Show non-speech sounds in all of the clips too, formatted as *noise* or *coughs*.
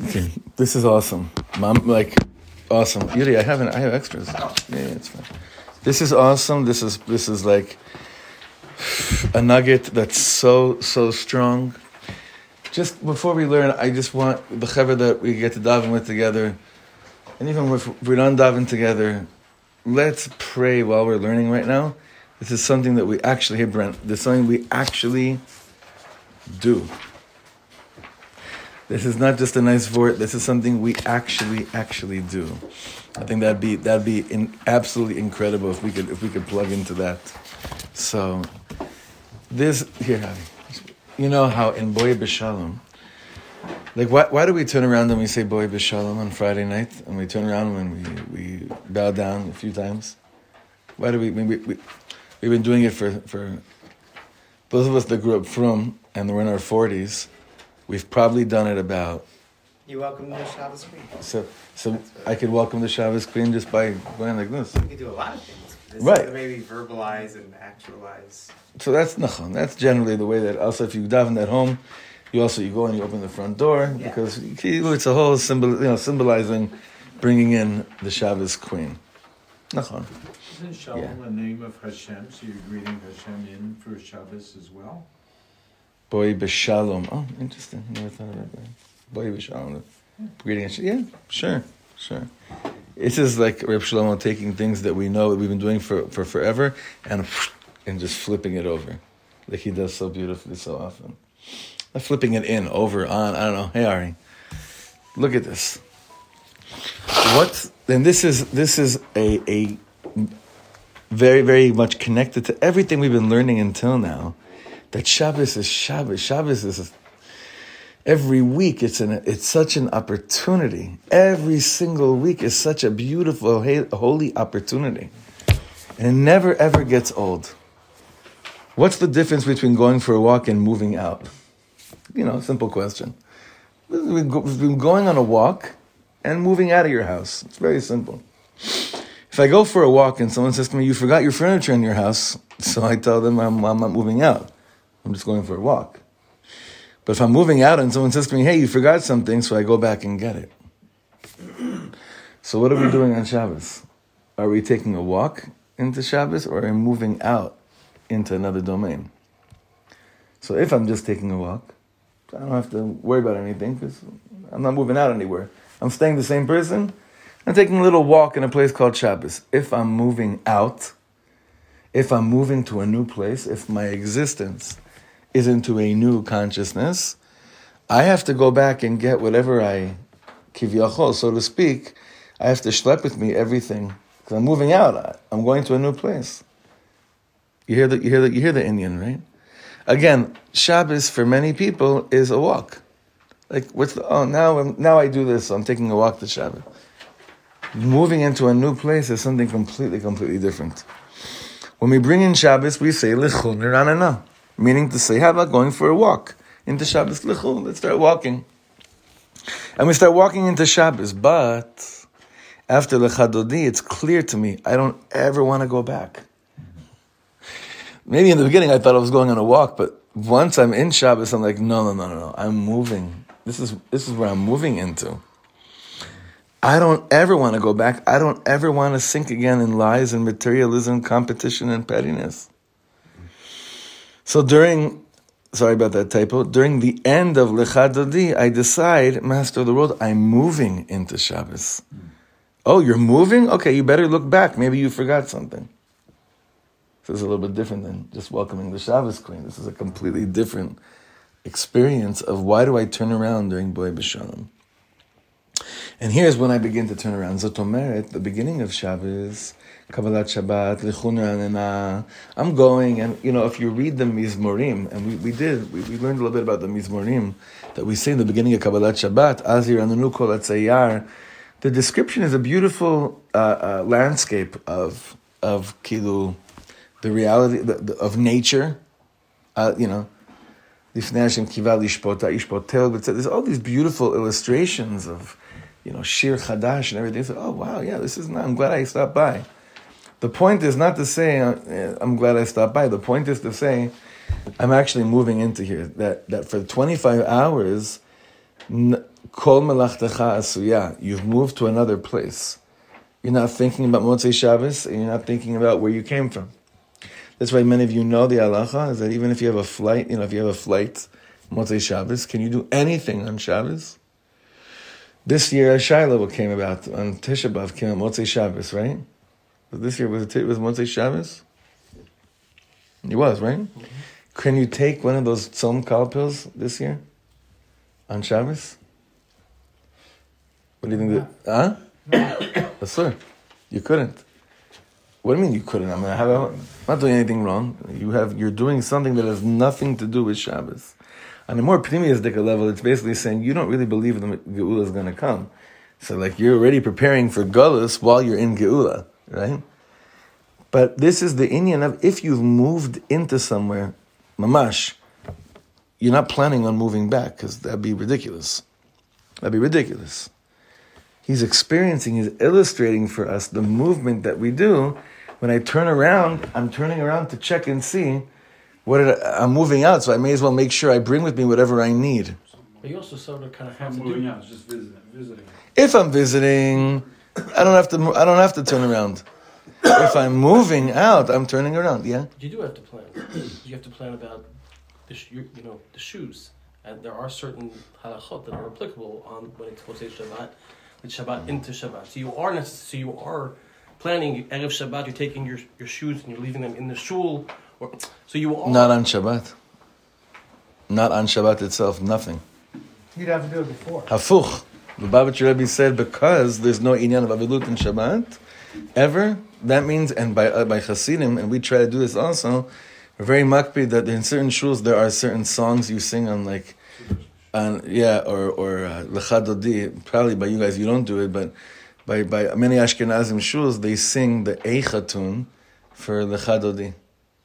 Okay, *laughs* this is awesome. Mom, like, awesome. Yuri, I have an, I have extras. Yeah, it's fine. This is awesome. This is this is like a nugget that's so so strong. Just before we learn, I just want the chaver that we get to daven with together, and even if we don't daven together, let's pray while we're learning right now. This is something that we actually, hey Brent, this is something we actually do. This is not just a nice word. This is something we actually, actually do. I think that'd be that'd be in, absolutely incredible if we could if we could plug into that. So, this here, you know how in Boy B'Shalom, like why, why do we turn around and we say Boy B'Shalom on Friday night and we turn around when we, we bow down a few times? Why do we, we, we we've been doing it for for those of us that grew up from and we're in our forties We've probably done it about. You welcome the Shabbos Queen. So, so I could welcome the Shabbos Queen just by going like this. You could do a lot of things. This right. Maybe verbalize and actualize. So that's nachon. That's generally the way that. Also, if you daven at home, you also you go and you open the front door yeah. because it's a whole symbol, you know, symbolizing bringing in the Shabbos Queen. Nachon. Isn't Shalom yeah. a name of Hashem? So you're greeting Hashem in for Shabbos as well? Boy b'shalom. Oh, interesting. Never thought about that. Boy b'shalom. Greeting. Yeah, sure, sure. It's just like Reb Shlomo taking things that we know that we've been doing for, for forever and and just flipping it over, like he does so beautifully so often. Not flipping it in, over, on. I don't know. Hey Ari, look at this. What? And this is this is a a very very much connected to everything we've been learning until now that Shabbos is Shabbos. Shabbos is every week. It's an it's such an opportunity. Every single week is such a beautiful, holy opportunity, and it never ever gets old. What's the difference between going for a walk and moving out? You know, simple question. We've been going on a walk and moving out of your house. It's very simple. If I go for a walk and someone says to me, "You forgot your furniture in your house," *laughs* so I tell them I'm, I'm not moving out. I'm just going for a walk. But if I'm moving out and someone says to me, hey, you forgot something, so I go back and get it. *clears throat* so what are we doing on Shabbos? Are we taking a walk into Shabbos or are we moving out into another domain? So if I'm just taking a walk, I don't have to worry about anything because I'm not moving out anywhere. I'm staying the same person. I'm taking a little walk in a place called Shabbos. If I'm moving out, if I'm moving to a new place, if my existence is into a new consciousness, I have to go back and get whatever I kivyachol, so to speak. I have to schlep with me everything because I'm moving out. I'm going to a new place. You hear the you hear the you hear the inyan, right? Again, Shabbos for many people is a walk. Like what's the, oh now I'm, now I do this. So I'm taking a walk to Shabbos. Moving into a new place is something completely completely different. When we bring in Shabbos, we say L'chu neranena meaning to say, how about going for a walk into Shabbos Lichul? Let's start walking. And we start walking into Shabbos, but after Lecha Dodi, it's clear to me, I don't ever want to go back. Maybe in the beginning I thought I was going on a walk, but once I'm in Shabbos, I'm like, no, no, no, no, no. I'm moving. This is this is where I'm moving into. I don't ever want to go back. I don't ever want to sink again in lies and materialism, competition and pettiness. So during, sorry about that typo, during the end of Lecha Dodi, I decide, Master of the World, I'm moving into Shabbos. Mm. Oh, you're moving? Okay, you better look back. Maybe you forgot something. This is a little bit different than just welcoming the Shabbos Queen. This is a completely different experience of why do I turn around during Boy B'Shalom. And here's when I begin to turn around. Zotomeret, the beginning of Shabbos, Kabbalat Shabbat, Lichuna I'm going, and you know, if you read the Mizmorim, and we, we did, we, we learned a little bit about the Mizmorim that we say in the beginning of Kabbalat Shabbat, Azir Anunu Kol Atzayar. The description is a beautiful uh, uh, landscape of of Kilu, the reality the, the, of nature. Uh, you know, there's all these beautiful illustrations of, you know, Shir Chadash and everything. So, oh wow, yeah, this is. Not, I'm glad I stopped by. The point is not to say, uh, I'm glad I stopped by. The point is to say, I'm actually moving into here. That, that for 25 hours, Kol asuya. You've moved to another place. You're not thinking about Motzei Shabbos, and you're not thinking about where you came from. That's why many of you know the halacha is that even if you have a flight, you know, if you have a flight, Motzei Shabbos, can you do anything on Shabbos? This year, Shiloh came about on Tisha B'av, came out Motzei Shabbos, right? This year was it was Motzei Shabbos. It was right. Mm-hmm. Can you take one of those Tzom Kal pills this year on Shabbos? What do you think? That, huh? *coughs* yes, sir. You couldn't. What do you mean you couldn't? I mean, I have, I'm not doing anything wrong. You have, you're doing something that has nothing to do with Shabbos. On a more pneumiastic level, it's basically saying you don't really believe the Geula is going to come. So, like, you're already preparing for Gullus while you're in Geula, right? But this is the inyan of if you've moved into somewhere, mamash, you're not planning on moving back because that'd be ridiculous. That'd be ridiculous. He's experiencing, he's illustrating for us the movement that we do. When I turn around, I'm turning around to check and see what I, am moving out, so I may as well make sure I bring with me whatever I need. But you also sort of kind of have I'm to moving do. out, just visiting, visiting. If I'm visiting, I don't have to. I don't have to turn around. If I'm moving out, I'm turning around. Yeah. You do have to plan. you have to plan about the sh- you, you know the shoes, and there are certain halachot that are applicable on when it's Motzei Shabbat, the Shabbat into Shabbat. So you are necess- so you are planning erev Shabbat. You're taking your your shoes and you're leaving them in the shul, or so you are Not on Shabbat. Not on Shabbat itself. Nothing. You'd have to do it before. Hafuch. The Babich Rebbe said because there's no inyan of avilut in Shabbat ever. That means, and by uh, by Hasidim, and we try to do this also. We're very makpid that in certain shuls there are certain songs you sing on like, on yeah, or or uh, lecha dodi. Probably by you guys you don't do it, but by by many Ashkenazim shuls they sing the eichatun for lecha dodi.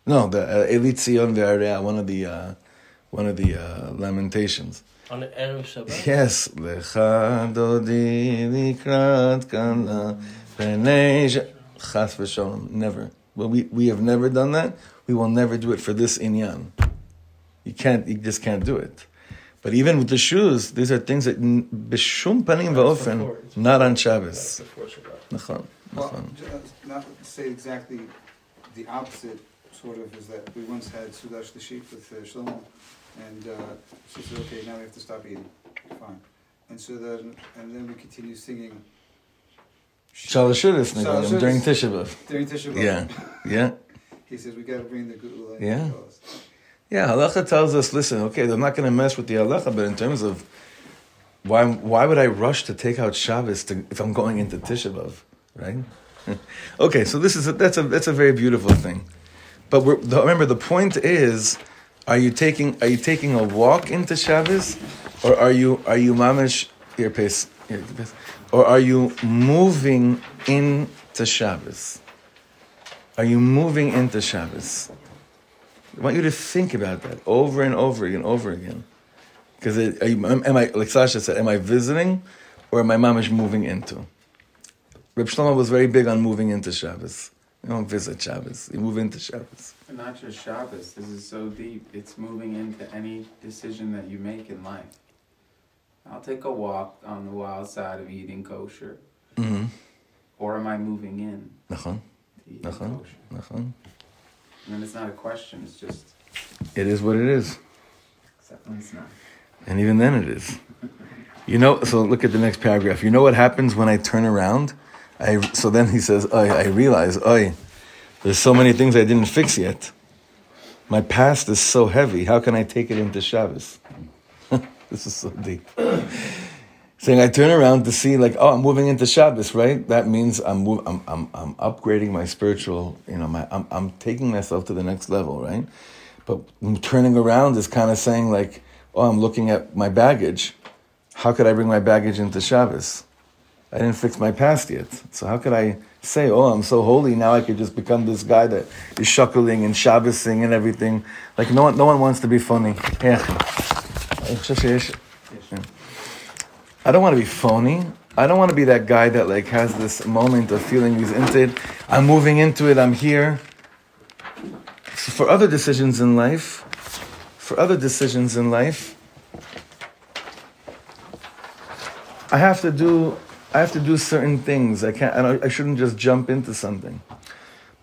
No, the uh, Elitzion ve'area, one of the uh, one of the uh, lamentations. On the erev Shabbat. Yes, lecha dodi likrat kana pnei sh- chas v'shalom. Never. Well, we, we have never done that. We will never do it for this inyan. You can't. You just can't do it. But even with the shoes, these are things that n- b'shum panim That's va'ofen, before. not on That's Shabbos. before Shabbat. Nachon. Well, Nachon. ju- uh, not to say exactly the opposite, sort of, is that we once had Sudash the sheep with uh, Shlomo, and uh, she said, okay, now we have to stop eating. Fine. And so then, and then we continue singing. Shalashudas Shalashudas. during Tisha B'av. During Tisha B'Av. Yeah, yeah. *laughs* He says, we gotta bring the Geula. Yeah. Yeah, halacha tells us, listen, okay, I'm not going to mess with the halacha, but in terms of why, why would I rush to take out Shabbos to, if I'm going into Tisha B'av, right? *laughs* okay, so this is a, that's a that's a very beautiful thing, but remember the point is, are you taking are you taking a walk into Shabbos, or are you are you mamish here pace, here, pace or are you moving into Shabbos? Are you moving into Shabbos? I want you to think about that over and over again, over again. Because am I, like Sasha said, am I visiting or am I mamish moving into? Reb Shlomo was very big on moving into Shabbos. You don't visit Shabbos, you move into Shabbos. And not just Shabbos, this is so deep. It's moving into any decision that you make in life. I'll take a walk on the wild side of eating kosher, Mm-hmm. or am I moving in Nachon, nachon, nachon. And then it's not a question, it's just, It is what it is. except when it's not. And even then it is. You know, so look at the next paragraph. You know what happens when I turn around? I, so then he says, I, I realize, Oy, there's so many things I didn't fix yet. My past is so heavy. How can I take it into Shabbos? *laughs* this is so deep. Saying I turn around to see like, oh, I'm moving into Shabbos, right? That means I'm I'm, I'm I'm upgrading my spiritual, you know, my I'm I'm taking myself to the next level, right? But turning around is kind of saying like, oh, I'm looking at my baggage. How could I bring my baggage into Shabbos? I didn't fix my past yet. So how could I say, oh, I'm so holy, now I could just become this guy that is shuckling and Shabbosing and everything. Like no one, no one wants to be funny. I don't want to be phony. I don't want to be that guy that like has this moment of feeling he's into it. I'm moving into it. I'm here. So for other decisions in life, for other decisions in life, I have to do I have to do certain things. I can't. I, I shouldn't just jump into something.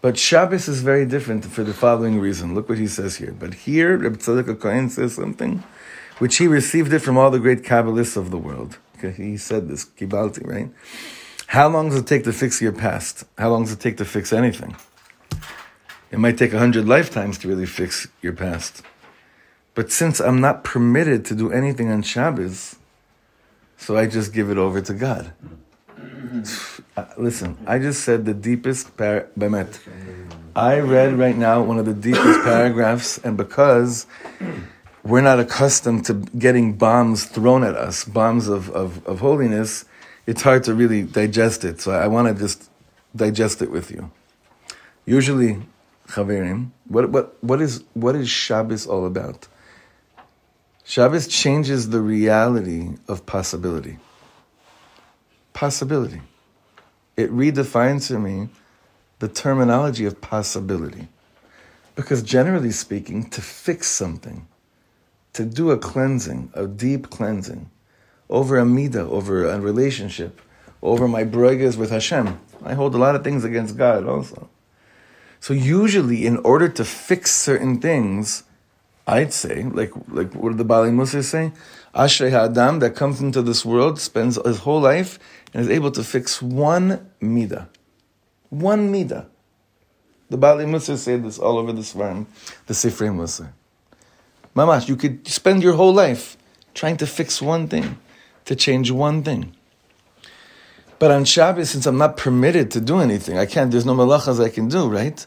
But Shabbos is very different for the following reason. Look what he says here. But here, Reb Tzaddok Kohen says something, which he received it from all the great Kabbalists of the world. He said this, Kibalti, right? How long does it take to fix your past? How long does it take to fix anything? It might take a hundred lifetimes to really fix your past. But since I'm not permitted to do anything on Shabbos, so I just give it over to God. Uh, Listen, I just said the deepest par- Bemet. I read right now one of the deepest *coughs* paragraphs, and because we're not accustomed to getting bombs thrown at us, bombs of, of, of holiness, it's hard to really digest it. So I want to just digest it with you. Usually, Chaverim, what, what, what, is, what is Shabbos all about? Shabbos changes the reality of possibility. Possibility. It redefines for me the terminology of possibility. Because generally speaking, to fix something, to do a cleansing, a deep cleansing, over a midah, over a relationship, over my broigas with Hashem, I hold a lot of things against God also. So usually, in order to fix certain things, I'd say, like like what did the Baalei Mussar say? Ashrei Ha'adam that comes into this world, spends his whole life, and is able to fix one midah. One midah. The Baalei Mussar say this all over the Svarim, the Sifrei Mussar. Mamash, you could spend your whole life trying to fix one thing, to change one thing. But on Shabbos, since I'm not permitted to do anything, I can't, there's no malachas I can do, right?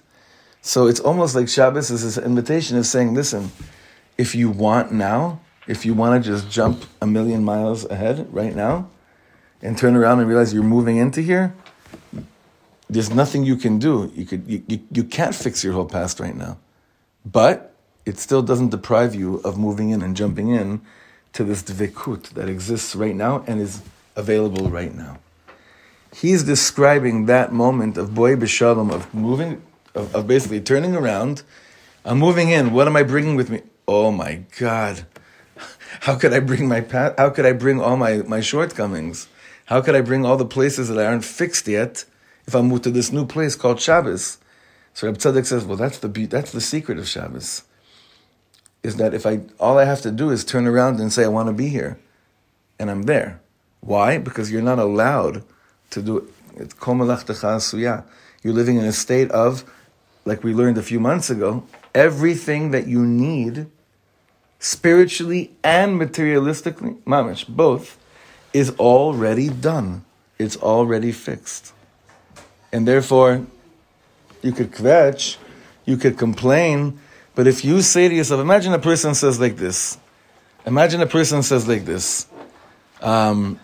So it's almost like Shabbos is this invitation of saying, listen, if you want now, if you want to just jump a million miles ahead right now and turn around and realize you're moving into here, there's nothing you can do. You, could, you, you, you can't fix your whole past right now. But it still doesn't deprive you of moving in and jumping in to this dvikut that exists right now and is available right now. He's describing that moment of boy b'shalom, of moving, of, of basically turning around. I'm moving in. What am I bringing with me? Oh my God. How could I bring my how could I bring all my, my shortcomings? How could I bring all the places that I aren't fixed yet if I move to this new place called Shabbos? So Reb Tzaddok says, well, that's the that's the secret of Shabbos. Is that if I all I have to do is turn around and say I want to be here, and I'm there. Why? Because you're not allowed to do it. You're living in a state of, like we learned a few months ago, everything that you need spiritually and materialistically, mamish, both, is already done. It's already fixed. And therefore, you could kvetch, you could complain, but if you say to yourself, imagine a person says like this. Imagine a person says like this. Um,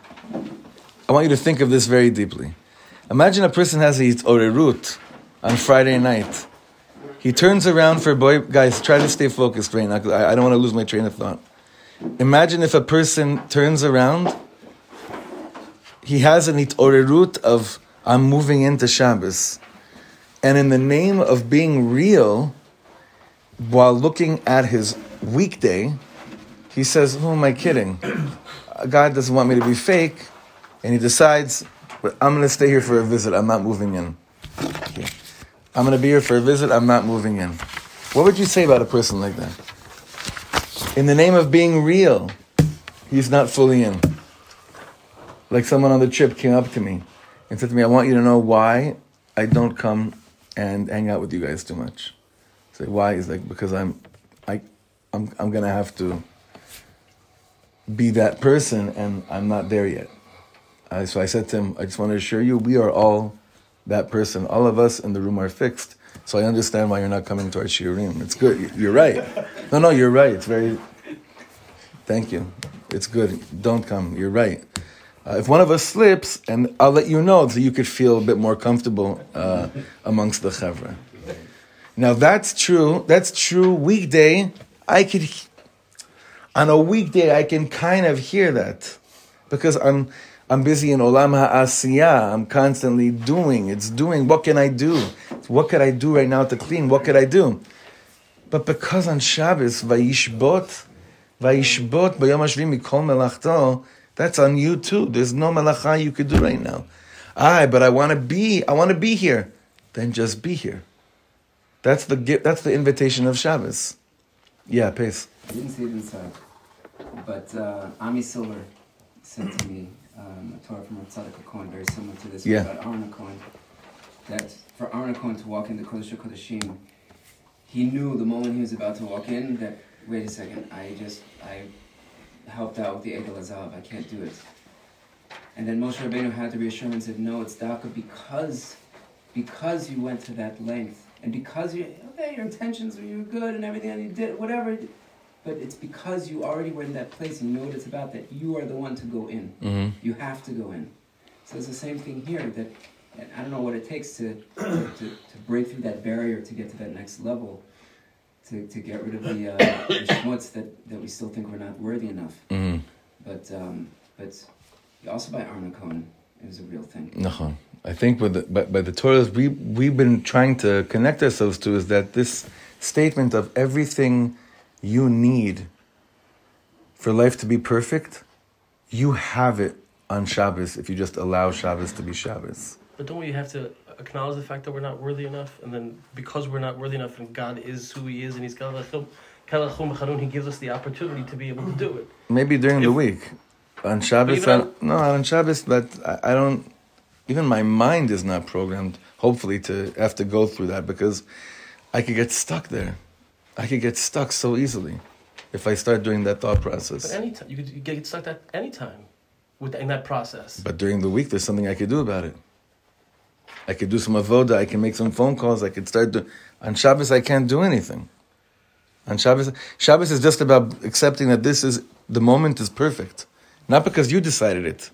I want you to think of this very deeply. Imagine a person has a orerut on Friday night. He turns around for a boy. Guys, try to stay focused right now. I, I don't want to lose my train of thought. Imagine if a person turns around. He has an orerut of I'm moving into Shabbos, and in the name of being real, while looking at his weekday, he says, "Who am I kidding? *clears throat* God doesn't want me to be fake." and he decides, "But I'm going to stay here for a visit. I'm not moving in. I'm going to be here for a visit. I'm not moving in. What would you say about a person like that? In the name of being real, he's not fully in. Like someone on the trip came up to me and said to me, I want you to know why I don't come and hang out with you guys too much. Say, why? He's like, because I'm, I, I'm, I'm going to have to be that person and I'm not there yet. Uh, so I said to him, I just want to assure you, we are all that person. All of us in the room are fixed. So I understand why you're not coming to our shiurim. It's good. You're right. No, no, you're right. It's very. Thank you. It's good. Don't come. You're right. Uh, if one of us slips, and I'll let you know so you could feel a bit more comfortable uh, amongst the chevra. Now that's true. That's true. Weekday, I could. On a weekday, I can kind of hear that because I'm I'm busy in olam ha'asiyah. I'm constantly doing. It's doing. What can I do? What could I do right now to clean? What could I do? But because on Shabbos, vayishbot, vayishbot b'yom hashvi mikol melachto, That's on you too. There's no malacha you could do right now. Aye, but I want to be. I want to be here. Then just be here. That's the that's the invitation of Shabbos. Yeah, pace. I didn't see it inside, but uh, Ami Silver sent to me um, a Torah from Tzaddik Cohen, very similar to this, Yeah. about Aaron Cohen. That for Aaron Cohen to walk into Kodesh Kodeshim, he knew the moment he was about to walk in that wait a second, I just I helped out with the Egel HaZahav, I can't do it. And then Moshe Rabbeinu had to reassure him and said, no, it's Daka because because you went to that length and because you okay, your intentions were you were good and everything and you did whatever but it's because you already were in that place and you know what it's about that you are the one to go in. Mm-hmm. You have to go in. So it's the same thing here that I don't know what it takes to, to, to break through that barrier to get to that next level, to, to get rid of the, uh, the schmutz that, that we still think we're not worthy enough. Mm-hmm. But um, but also by Arna Cohen, it was a real thing. Nachon. I think with the, by, by the Torahs we we've been trying to connect ourselves to is that this statement of everything you need for life to be perfect, you have it on Shabbos if you just allow Shabbos to be Shabbos. But don't we have to acknowledge the fact that we're not worthy enough, and then because we're not worthy enough, and God is who He is, and He's Kalachum He gives us the opportunity to be able to do it. Maybe during the week. On Shabbos, I, on- no, on Shabbos, but I, I don't. Even my mind is not programmed. Hopefully, to have to go through that because I could get stuck there. I could get stuck so easily if I start doing that thought process. But anytime you could you get stuck at any time, with in that process. But during the week, there's something I could do about it. I could do some avoda. I can make some phone calls. I could start do. On Shabbos, I can't do anything. On Shabbos, Shabbos is just about accepting that this is the moment is perfect, not because you decided it.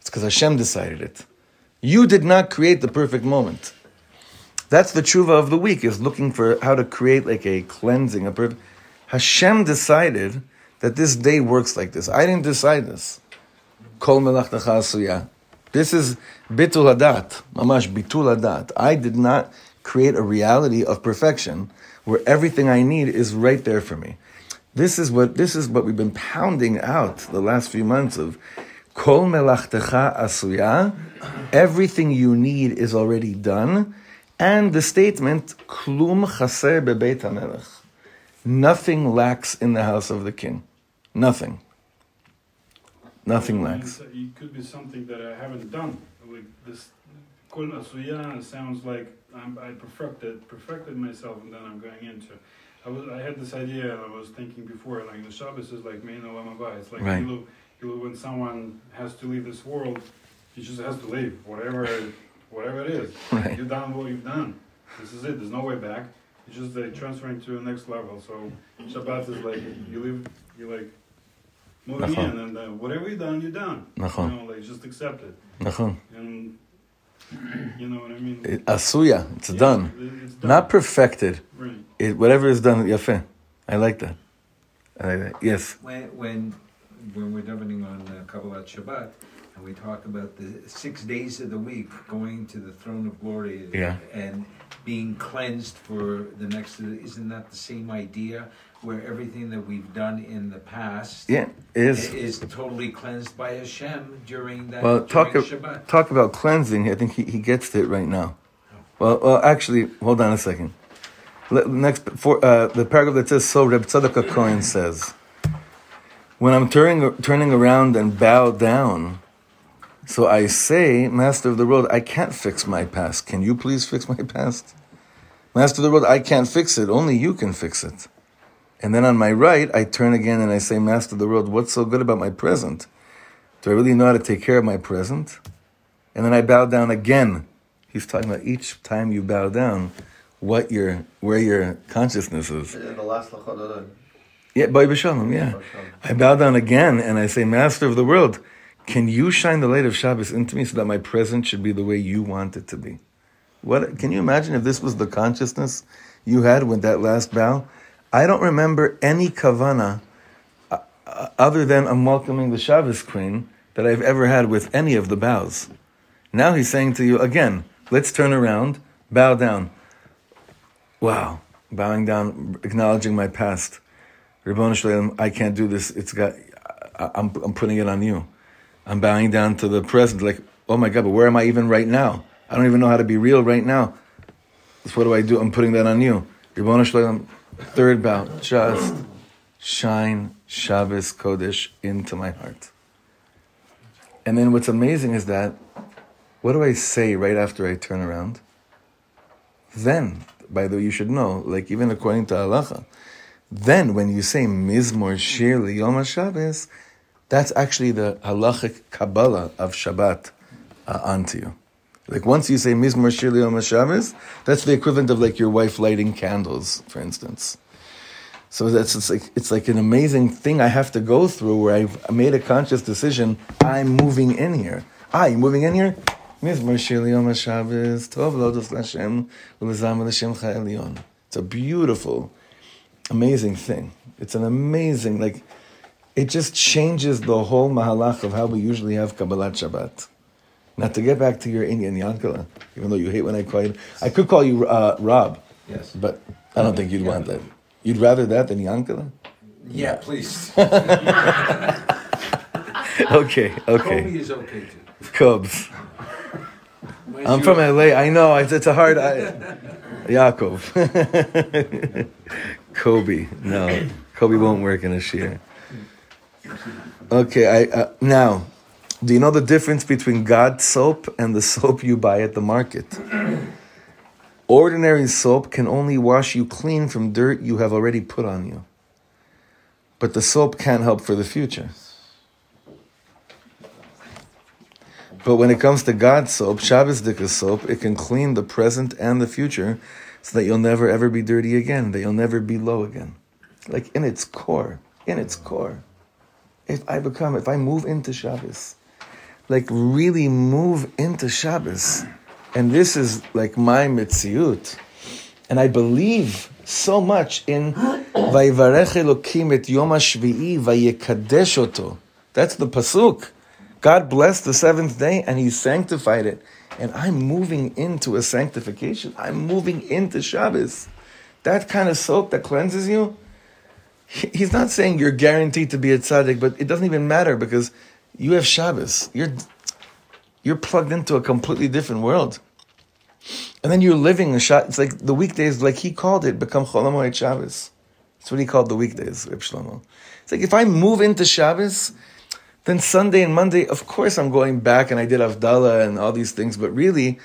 It's because Hashem decided it. You did not create the perfect moment. That's the tshuva of the week is looking for how to create like a cleansing, a perfect. Hashem decided that this day works like this. I didn't decide this. Kol. This is bitul hadat, mamash bitul hadat. I did not create a reality of perfection where everything I need is right there for me. This is what this is what we've been pounding out the last few months of kol melachtecha asuya. Everything you need is already done, and the statement klum chaser bebeit hamelech. Nothing lacks in the house of the king. Nothing. Nothing lacks. It could be something that I haven't done. Like this, kol asuya sounds like I'm, I perfected perfected myself, and then I'm going into. I was I had this idea. And I was thinking before, like the Shabbos is like mein olam haba. It's like Right. Ilu, Ilu, when someone has to leave this world, he just has to leave, whatever whatever it is. *laughs* Right. You've done what you've done. This is it. There's no way back. It's just like transferring to the next level. So Shabbat is like you leave. You like moving Nachon. in, and uh, whatever you done, you done. Nachon. You know, like just accept it, Nachon. and you know what I mean. It- Asuya, it's Yeah, done. It's done. Not perfected. right. It, whatever is done, yafeh. I like that. I like that. Yes. When, when, when we're davening on uh, Kabbalat Shabbat, and we talk about the six days of the week going to the throne of glory Yeah. and being cleansed for the next, isn't that the same idea? Where everything that we've done in the past Yeah, is. is totally cleansed by Hashem during that Well, talk, during Shabbat. talk about cleansing. I think he, he gets it right now. Well, well, actually, hold on a second. Next, for, uh, the paragraph that says, so Reb Tzaddok Cohen says, when I'm turning, turning around and bow down, so I say, Master of the world, I can't fix my past. Can you please fix my past? Master of the world, I can't fix it. Only you can fix it. And then on my right, I turn again and I say, Master of the world, what's so good about my present? Do I really know how to take care of my present? And then I bow down again. He's talking about each time you bow down, what your where your consciousness is. In the last Lachadodon. Yeah, by B'Shalom, yeah. I bow down again and I say, Master of the world, can you shine the light of Shabbos into me so that my present should be the way you want it to be? What can you imagine if this was the consciousness you had with that last bow? I don't remember any kavana uh, uh, other than I'm welcoming the Shabbos queen that I've ever had with any of the bows. Now he's saying to you again, let's turn around, bow down. Wow, bowing down, acknowledging my past. Ribbon Shalom, I can't do this. It's got, I, I'm, I'm putting it on you. I'm bowing down to the present. Like, oh my God, but where am I even right now? I don't even know how to be real right now. So what do I do? I'm putting that on you. Ribbon Shalom, third bow, just shine Shabbos Kodesh into my heart. And then what's amazing is that, what do I say right after I turn around? Then, by the way, you should know, like even according to halacha, then when you say Mizmor Shir Yom HaShabbos, that's actually the halachic Kabbalah of Shabbat uh, onto you. Like once you say Mizmor Shir Yom HaShabbos, that's the equivalent of like your wife lighting candles, for instance. So that's it's like it's like an amazing thing I have to go through where I've made a conscious decision. I'm moving in here. Ah, you moving in here? Mizmor Shir Yom HaShabbos Tov Lodos Lashem Ulezam Chayelion. It's a beautiful, amazing thing. It's an amazing like. It just changes the whole mahalach of how we usually have Kabbalat Shabbat. Now to get back to your inyan Yankala, even though you hate when I call you, I could call you uh, Rob, Yes. but I don't think you'd want that. You'd rather that than Yankala? Yeah, please. *laughs* *laughs* Okay, okay. Kobe is okay too. Cubs. I'm from LA. I know it's, it's a hard. I, *laughs* Yaakov. Kobe. No, Kobe won't work in a shear. Okay, I uh, now. Do you know the difference between God soap and the soap you buy at the market? *clears throat* Ordinary soap can only wash you clean from dirt you have already put on you. But the soap can't help for the future. But when it comes to God's soap, Shabbos Dika soap, it can clean the present and the future so that you'll never ever be dirty again, that you'll never be low again. Like in its core, in its core. If I become, if I move into Shabbos, like really move into Shabbos, and this is like my mitziut, and I believe so much in *coughs* Vayivarech Elokim et Yom HaShvi'i Vayekadesh Oto. That's the pasuk. God blessed the seventh day and He sanctified it. And I'm moving into a sanctification. I'm moving into Shabbos. That kind of soap that cleanses you, *laughs* He's not saying you're guaranteed to be a tzaddik, but it doesn't even matter because you have Shabbos. You're, you're plugged into a completely different world. And then you're living a shot. It's like the weekdays, like he called it, become Chol HaMoed Shabbos. That's what he called the weekdays, Reb Shlomo. It's like if I move into Shabbos, then Sunday and Monday, of course, I'm going back and I did Avdallah and all these things, but really,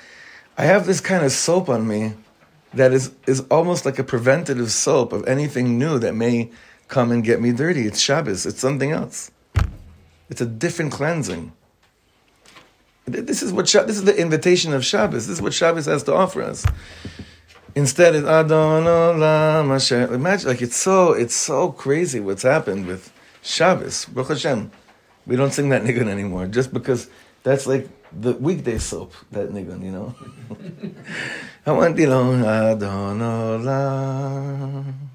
I have this kind of soap on me that is, is almost like a preventative soap of anything new that may come and get me dirty. It's Shabbos, it's something else. It's a different cleansing. This is what this is the invitation of Shabbos. This is what Shabbos has to offer us. Instead, it's Adon Olam Hashem. Imagine, like it's so it's so crazy what's happened with Shabbos. Baruch Hashem, we don't sing that *laughs* nigun anymore just because that's like the weekday soap. That nigun, you know. *laughs* I want Adon Olam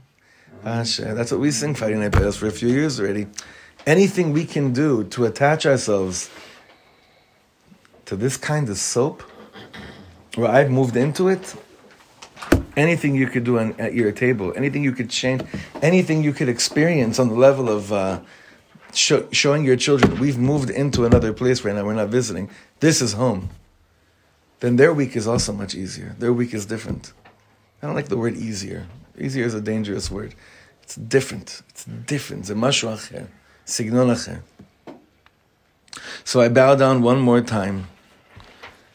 That's what we sing Friday Night Bells for a few years already. Anything we can do to attach ourselves to this kind of soap, where I've moved into it, anything you could do on, at your table, anything you could change, anything you could experience on the level of uh, show, showing your children, we've moved into another place right now, we're not visiting, this is home, then their week is also much easier. Their week is different. I don't like the word easier. Easier is a dangerous word. It's different. It's different. Signon acher. So I bow down one more time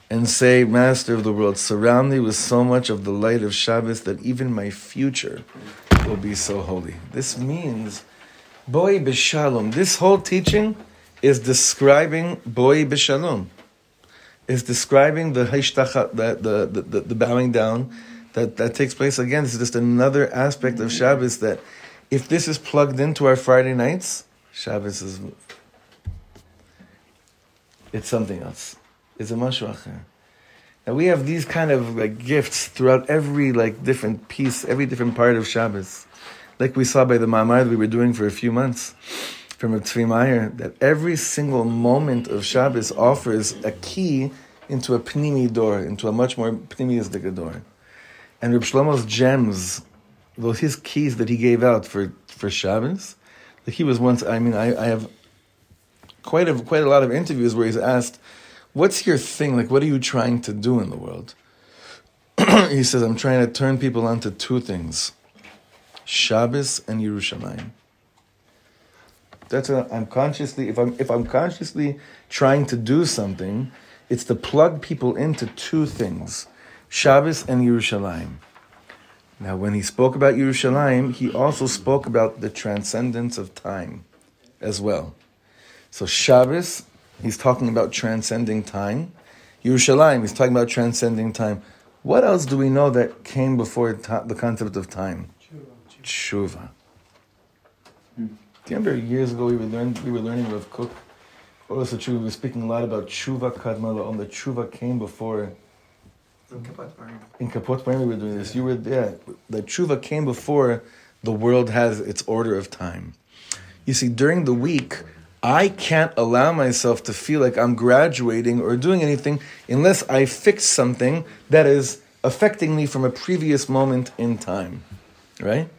and say, Master of the world, surround me with so much of the light of Shabbos that even my future will be so holy. This means, boy b'shalom. This whole teaching is describing boy b'shalom. Is describing the, the, the, the, the bowing down that, that takes place. Again, this is just another aspect of Shabbos that if this is plugged into our Friday nights, Shabbos is it's something else. It's a mashu acher. Now we have these kind of like gifts throughout every like different piece, every different part of Shabbos. Like we saw by the Ma'amar that we were doing for a few months from a Tzvi Meir, that every single moment of Shabbos offers a key into a pnimi door, into a much more pnimiistic door. And Reb Shlomo's gems, those his keys that he gave out for, for Shabbos, like he was once, I mean, I, I have quite a quite a lot of interviews where he's asked, "What's your thing? Like, what are you trying to do in the world?" *clears throat* he says, "I'm trying to turn people onto two things: Shabbos and Yerushalayim." That's what I'm consciously. If I'm if I'm consciously trying to do something, it's to plug people into two things: Shabbos and Yerushalayim. Now, when he spoke about Yerushalayim, he also spoke about the transcendence of time as well. So Shabbos, he's talking about transcending time. Yerushalayim, he's talking about transcending time. What else do we know that came before the concept of time? Tshuva. Do you remember years ago we were learning we were learning with Kook? Also. We were speaking a lot about tshuva kadma on the tshuva came before in Kapot Barim we were doing this. You were there. The tshuva came before the world has its order of time. You see, during the week, I can't allow myself to feel like I'm graduating or doing anything unless I fix something that is affecting me from a previous moment in time. Right?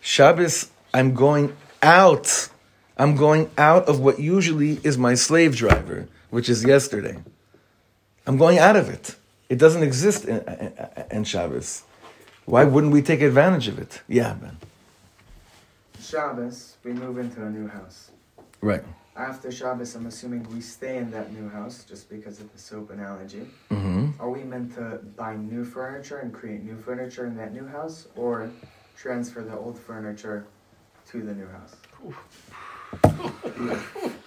Shabbos, I'm going out. I'm going out of what usually is my slave driver, which is yesterday. I'm going out of it. It doesn't exist in, in, in Shabbos. Why wouldn't we take advantage of it? Yeah, man. Shabbos, we move into a new house. Right. After Shabbos, I'm assuming we stay in that new house just because of the soap analogy. Mm-hmm. Are we meant to buy new furniture and create new furniture in that new house or transfer the old furniture to the new house? *laughs*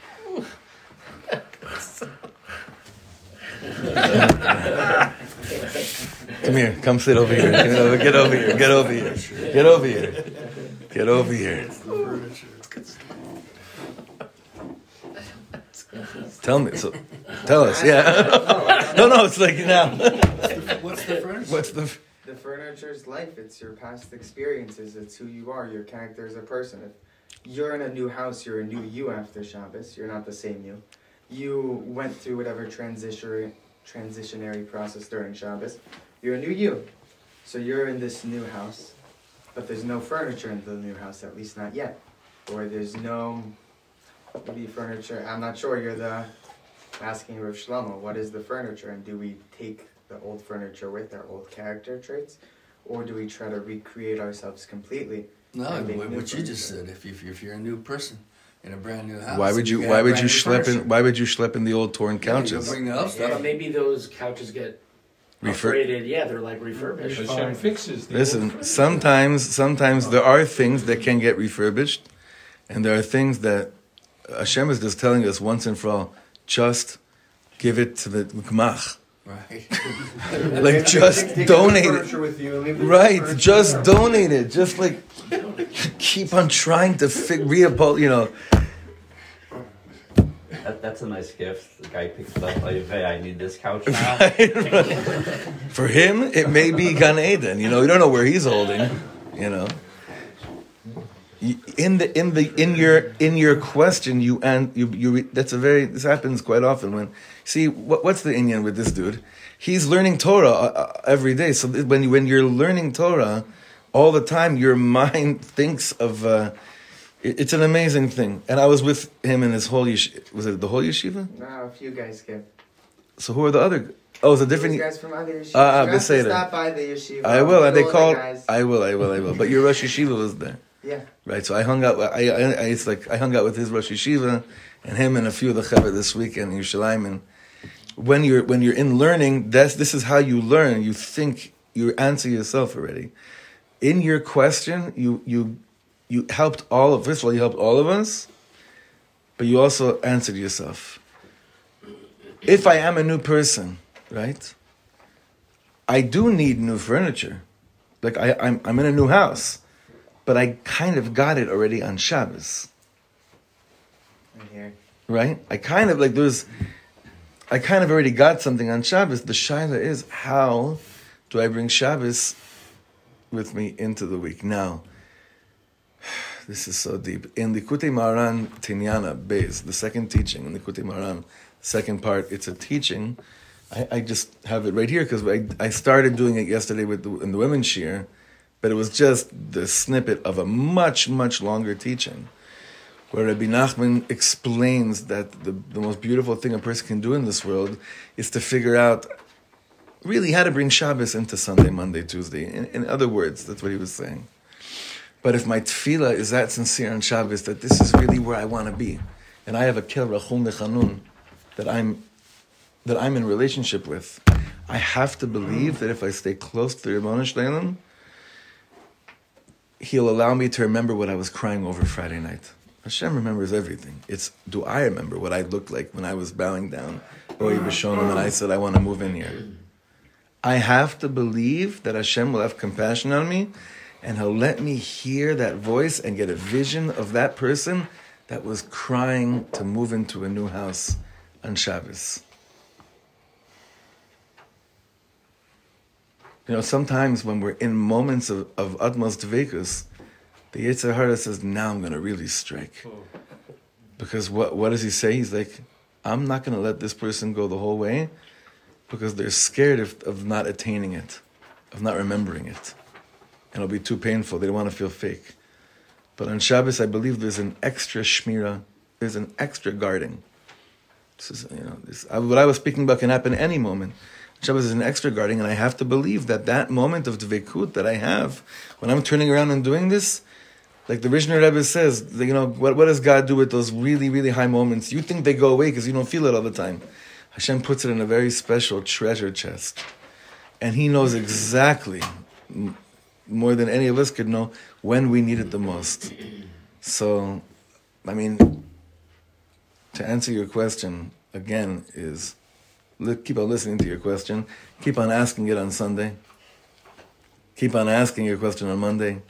Come here. Come sit over here. Get over, get over here. Get over here. Get over here. Get over here. Tell me. So, tell us. Yeah. *laughs* no, no. It's like now. What's the furniture? What's the? The furniture's life. It's your past experiences. It's who you are. Your character as a person. If you're in a new house, you're a new you after Shabbos. You're not the same you. You went through whatever transition transitionary process during Shabbos. You're a new you. So you're in this new house, but there's no furniture in the new house, at least not yet. Or there's no maybe furniture. I'm not sure. You're the asking Rav Shlomo, what is the furniture, and do we take the old furniture with our old character traits, or do we try to recreate ourselves completely? No, what you just said. If, if, if you're a new person in a brand new house, Why would and you? Why would you new schlep in? Why would you schlep in the old torn yeah, couches? Bring the up Yeah, stuff. but maybe those couches get Refer- upgraded. Yeah, they're like refurbished. Hashem fixes the Listen, sometimes, sometimes there are things that can get refurbished, and there are things that Hashem is just telling us once and for all. Just give it to the gmach. Right. Like just Take the donate it. with you and leave the Right, just donate it. Just like keep on trying to fi- reuphold. You know, That, that's a nice gift. The guy picks it up like, hey, I need this couch now. *laughs* for him, it may be Gan Eden. You know, you don't know where he's holding. You know, in the in the in your in your question, you and you you. That's a very. This happens quite often when see what what's the inyan with this dude. He's learning Torah uh, uh, every day. So when when you're learning Torah all the time, your mind *laughs* thinks of. Uh, it- it's an amazing thing, and I was with him in his whole yeshiva. Was it the whole yeshiva? No, a few guys give. So who are the other? Oh, it's a different. Guys from other yeshivas. Ah, to Beseder. stop by the yeshiva. I will, and they All the called. I will, I will, I will. But your Rosh Yeshiva was there, *laughs* Yeah. right? So I hung out. I, I, I it's like I hung out with his Rosh Yeshiva, and him and a few of the Chavah this weekend in Yerushalayim. And when you're when you're in learning, that's this is how you learn. You think you answer yourself already. In your question, you you you helped all of. First of all, you helped all of us, but you also answered yourself. If I am a new person, right? I do need new furniture. Like I, I'm, I'm in a new house, but I kind of got it already on Shabbos, right? I kind of like there's, I kind of already got something on Shabbos. The shaila is how do I bring Shabbos with me into the week? Now, *sighs* this is so deep. In the Likutei Moharan Tinyana Beis, the second teaching in the Likutei Moharan, second part, it's a teaching. I, I just have it right here because I, I started doing it yesterday with the, in the women's shiur, but it was just the snippet of a much much longer teaching, where Rabbi Nachman explains that the, the most beautiful thing a person can do in this world is to figure out really how to bring Shabbos into Sunday, Monday, Tuesday. In, in other words, that's what he was saying. But if my tefillah is that sincere on Shabbos, that this is really where I want to be, and I have a kel rachum lechanun that I'm that I'm in relationship with, I have to believe that if I stay close to the Ribbon Shleilim, He'll allow me to remember what I was crying over Friday night. Hashem remembers everything. It's do I remember what I looked like when I was bowing down, Oy B'Shonim, and I said I want to move in here. I have to believe that Hashem will have compassion on me, and He'll let me hear that voice and get a vision of that person that was crying to move into a new house on Shabbos. You know, sometimes when we're in moments of, of utmost dvekus, the Yetzer Hara says, now I'm going to really strike. Because what, what does he say? He's like, I'm not going to let this person go the whole way because they're scared of, of not attaining it, of not remembering it. And it'll be too painful. They don't want to feel fake. But on Shabbos, I believe there's an extra shmira, there's an extra guarding. This is, you know, this, what I was speaking about can happen any moment. Shabbos is an extra guarding, and I have to believe that that moment of dvekut that I have when I'm turning around and doing this, like the Rizhiner Rebbe says, you know, what, what does God do with those really, really high moments? You think they go away because you don't feel it all the time. Hashem puts it in a very special treasure chest. And He knows exactly, more than any of us could know, when we need it the most. So, I mean, to answer your question again, is keep on listening to your question, keep on asking it on Sunday, keep on asking your question on Monday.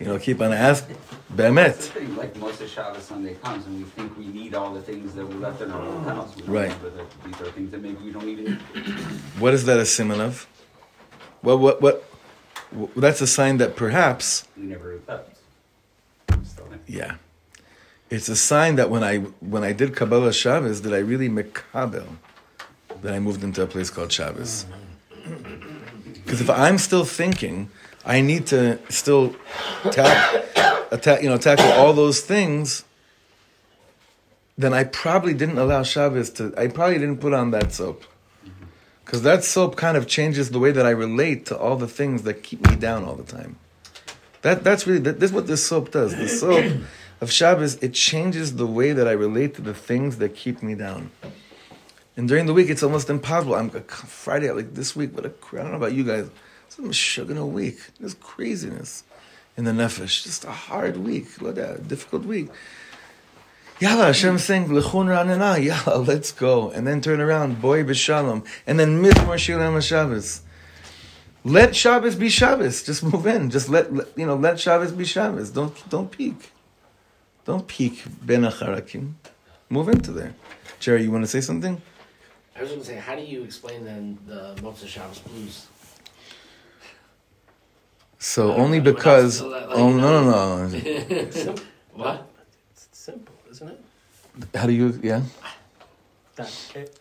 You know, keep on asking. Bemet. That's the thing, like most of Shabbos Sunday comes and we think we need all the things that we left in our own house. We Right. these are things that maybe we don't even What is that a simon of? Well, what, what, what, that's a sign that perhaps, we never left. yeah, it's a sign that when I when I did Kabbalah Shabbos, did I really mekabel? That I moved into a place called Shabbos. Mm-hmm. Because if I'm still thinking, I need to still tack, attack, you know, tackle all those things. Then I probably didn't allow Shabbos to. I probably didn't put on that soap. Because that soap kind of changes the way that I relate to all the things that keep me down all the time. That that's really that, this is what this soap does. The soap of Shabbos it changes the way that I relate to the things that keep me down. And during the week, it's almost impossible. I'm uh, Friday like this week. What a I don't know about you guys. It's a week. There's craziness in the nefesh. Just a hard week. Look at a difficult week. Yalla, Hashem saying, L'chu neranena, yalla, *laughs* let's go. And then turn around, boy b'shalom. And then mizmor shilam Shabbos. Let Shabbos be Shabbos. Just move in. Just let, let you know, let Shabbos be Shabbos. Don't don't peek. Don't peek ben acharakim. Move into there. Jerry, you want to say something? I was going to say, how do you explain then the Motzei Shabbos blues? So I only because without- without, like, oh no no no. *laughs* What? It's simple, isn't it? How do you yeah? That it,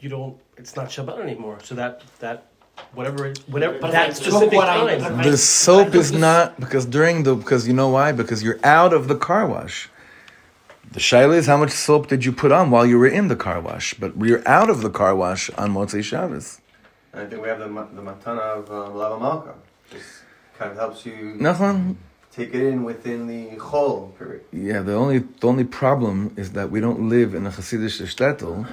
you don't. It's not Shabbat anymore. So that that whatever it, whatever But that I specific what I- time. The soap is not because during the because you know why? Because you're out of the car wash. The shaila is how much soap did you put on while you were in the car wash? But we're out of the car wash on Motzei Shabbos. I think we have the, the matana of um, Lava Malka. Just kind of helps you Nachman? take it in within the chol period. Yeah, the only the only problem is that we don't live in a Hasidic shtetl,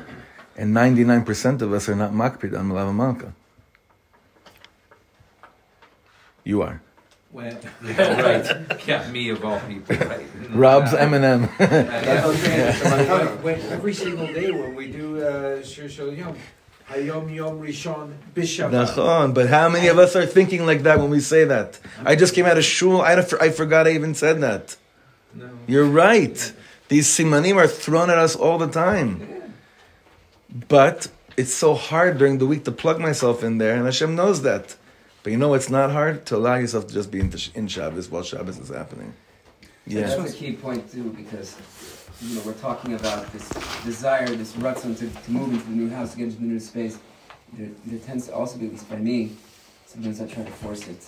and ninety nine percent of us are not makpid on Malava Malka. You are. Well, yeah, right. Yeah, me of all people. Right? Rob's Uh, yeah. Yeah. Every single day when we do uh, Shir Shel Yom, Hayom Yom Rishon B'Shabbat. Nachon, but how many of us are thinking like that when we say that? I just came out of shul. I, I forgot I even said that. No. You're right. These simanim are thrown at us all the time. But it's so hard during the week to plug myself in there, and Hashem knows that. But you know it's not hard to allow yourself to just be in, in Shabbos while Shabbos is happening. Yeah. That's a key point too, because you know we're talking about this desire, this rutzon to, to move into the new house, to get into the new space. There, there tends to also be, at least by me, sometimes I try to force it,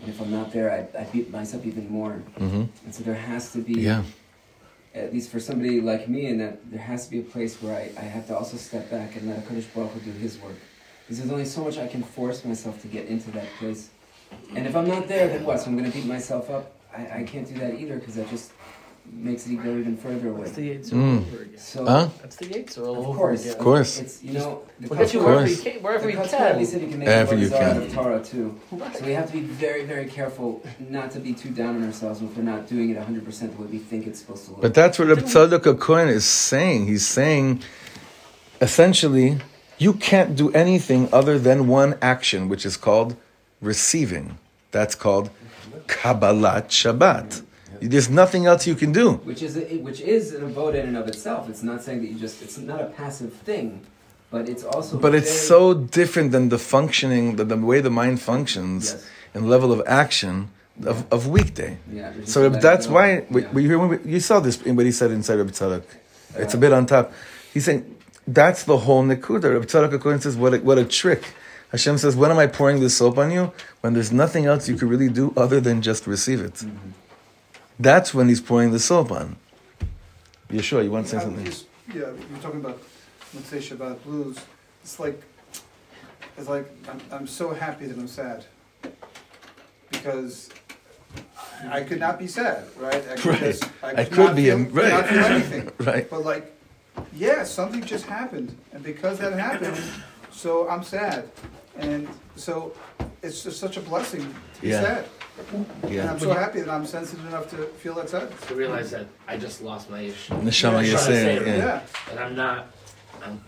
and if I'm not there, I, I beat myself even more. Mhm. And so there has to be Yeah. at least for somebody like me, and that there has to be a place where I, I have to also step back and let Hakadosh Baruch Hu do His work, because there's only so much I can force myself to get into that place, and if I'm not there, then what? So I'm gonna beat myself up. I, I can't do that either, because I just makes it go even further away. That's the Yetzer Mm. all over again. So Huh? That's the Yetzer all of over course, again. Of course. It's you know the We'll get you wherever you course. can. Wherever the you Katzor, can. he said you can make Wherever a you can. of Torah too. So we have to be very, very careful not to be too down on ourselves if we're not doing it 100% the way we think it's supposed to look. But that's what Reb Tzaddok Cohen is saying. He's saying, essentially, you can't do anything other than one action, which is called receiving. That's called Kabbalat Shabbat. There's nothing else you can do. which is a, which is an avoda in and of itself. It's not saying that you just. It's not a passive thing, but it's also. But it's so different than the functioning, the, the way the mind functions Yes. and level of action of, of weekday. Yeah, So that's why we, Yeah. we hear when we, you saw this in what he said inside Reb Tzaddok. It's a bit on top. He's saying that's the whole nekuda. Reb Tzaddok Kohen says, "What a, what a trick." Hashem says, "When am I pouring this soap on you? When there's nothing else you could really do other than just receive it." Mm-hmm. That's when he's pouring the soap on. Yeshua, sure you want to say I something? just- Yeah, you're talking about, let's say Shabbat blues. It's like, it's like I'm, I'm so happy that I'm sad because I could not be sad, right? I could, Right. just- I could could not be feel, um, could not right. feel anything. *laughs* Right. But like, yeah, something just happened, and because that happened, so I'm sad, and so it's just such a blessing to be Yeah. sad. And I'm so happy that I'm sensitive enough to feel that sad. To realize that I just lost my ish. Neshama Yeah. Yisrael, yeah. Yeah. And I'm not. I'm,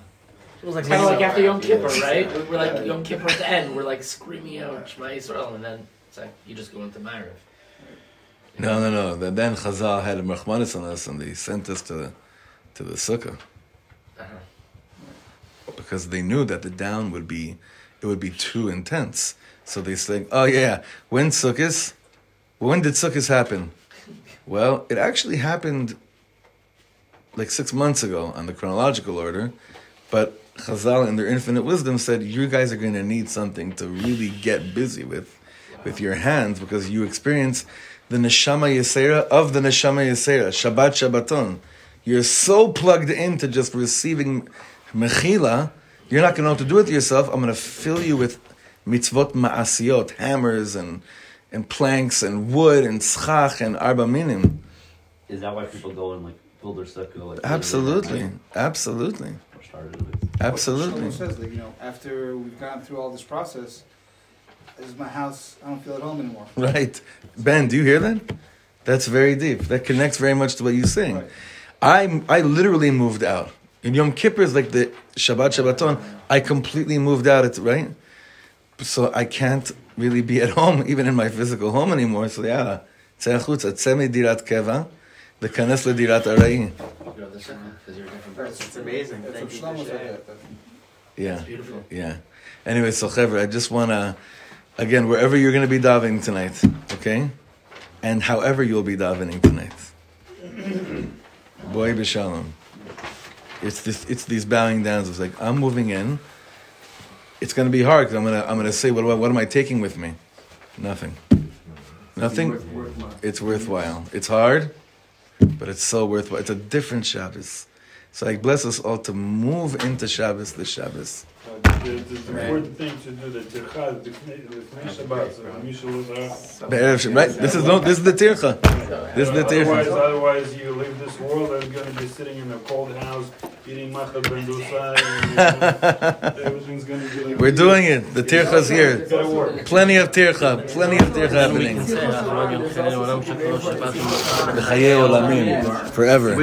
It was like kind of like after Yom Kippur, right? We're like Yeah. Yom Kippur at the end. We're like screaming out Shema Yisrael, and then it's like you just go into Ma'ariv. No, no, no. Then- Then Chazal had a Rahmanis on us, and they sent us to the to the sukkah Uh-huh. because they knew that the down would be it would be too intense. So they said, "Oh yeah, when sukkahs? When did sukkahs happen? Well, it actually happened like six months ago on the chronological order, but Chazal, in their infinite wisdom, said you guys are going to need something to really get busy with, with your hands, because you experience the neshama yisera of the neshama yisera, Shabbat Shabbaton. You're so plugged into just receiving mechila, you're not going to know what to do with yourself. I'm going to fill you with mitzvot ma'asiyot, hammers and and planks and wood and schach and arba minim. Is that why people go and like build their sukkah? Like Absolutely, absolutely, Or absolutely. Shlomo says that, you know, after we've gone through all this process, this is my house, I don't feel at home anymore. Right. Ben, do you hear that? That's very deep. That connects very much to what you're saying. Right. I I literally moved out. In Yom Kippur is like the Shabbat Shabbaton. I completely moved out. It's right So I can't really be at *laughs* home, even in my physical home anymore. So yeah, צא החוצה, צא מדירת קבע, וכנס לדירת ארעי. You know the sukkah because you're a different person. It's amazing. That's Thank what you for Shlomo said sharing. that, but- Yeah, It's beautiful. yeah. Anyway, so Chevra, I just wanna, again, wherever you're gonna be davening tonight, okay, and however you'll be davening tonight, boy b'shalom. It's this, it's these bowing downs. It's like I'm moving in. It's gonna be hard because I'm gonna I'm gonna say what I, what am I taking with me? Nothing. Nothing. Worth- It's worthwhile. It's hard, but it's so worthwhile. It's a different Shabbos. So I bless us all to move into Shabbos the Shabbos. The, the, the important thing to do the tircha b'fnei b'fnei Shabbat. So when Misha was out. Be'erev Shabbat. Right? This is no. This is the tircha. This is the Otherwise, tircha. otherwise you leave this world and you're going to be sitting in a cold house eating machad ben dosai and everything's going to be like. We're doing it. The tircha's here. Plenty of tircha. Plenty of tircha happening. can say, "Achron Yom Chene Olam Shekol Shabbat Yom B'chayei olamim. Forever.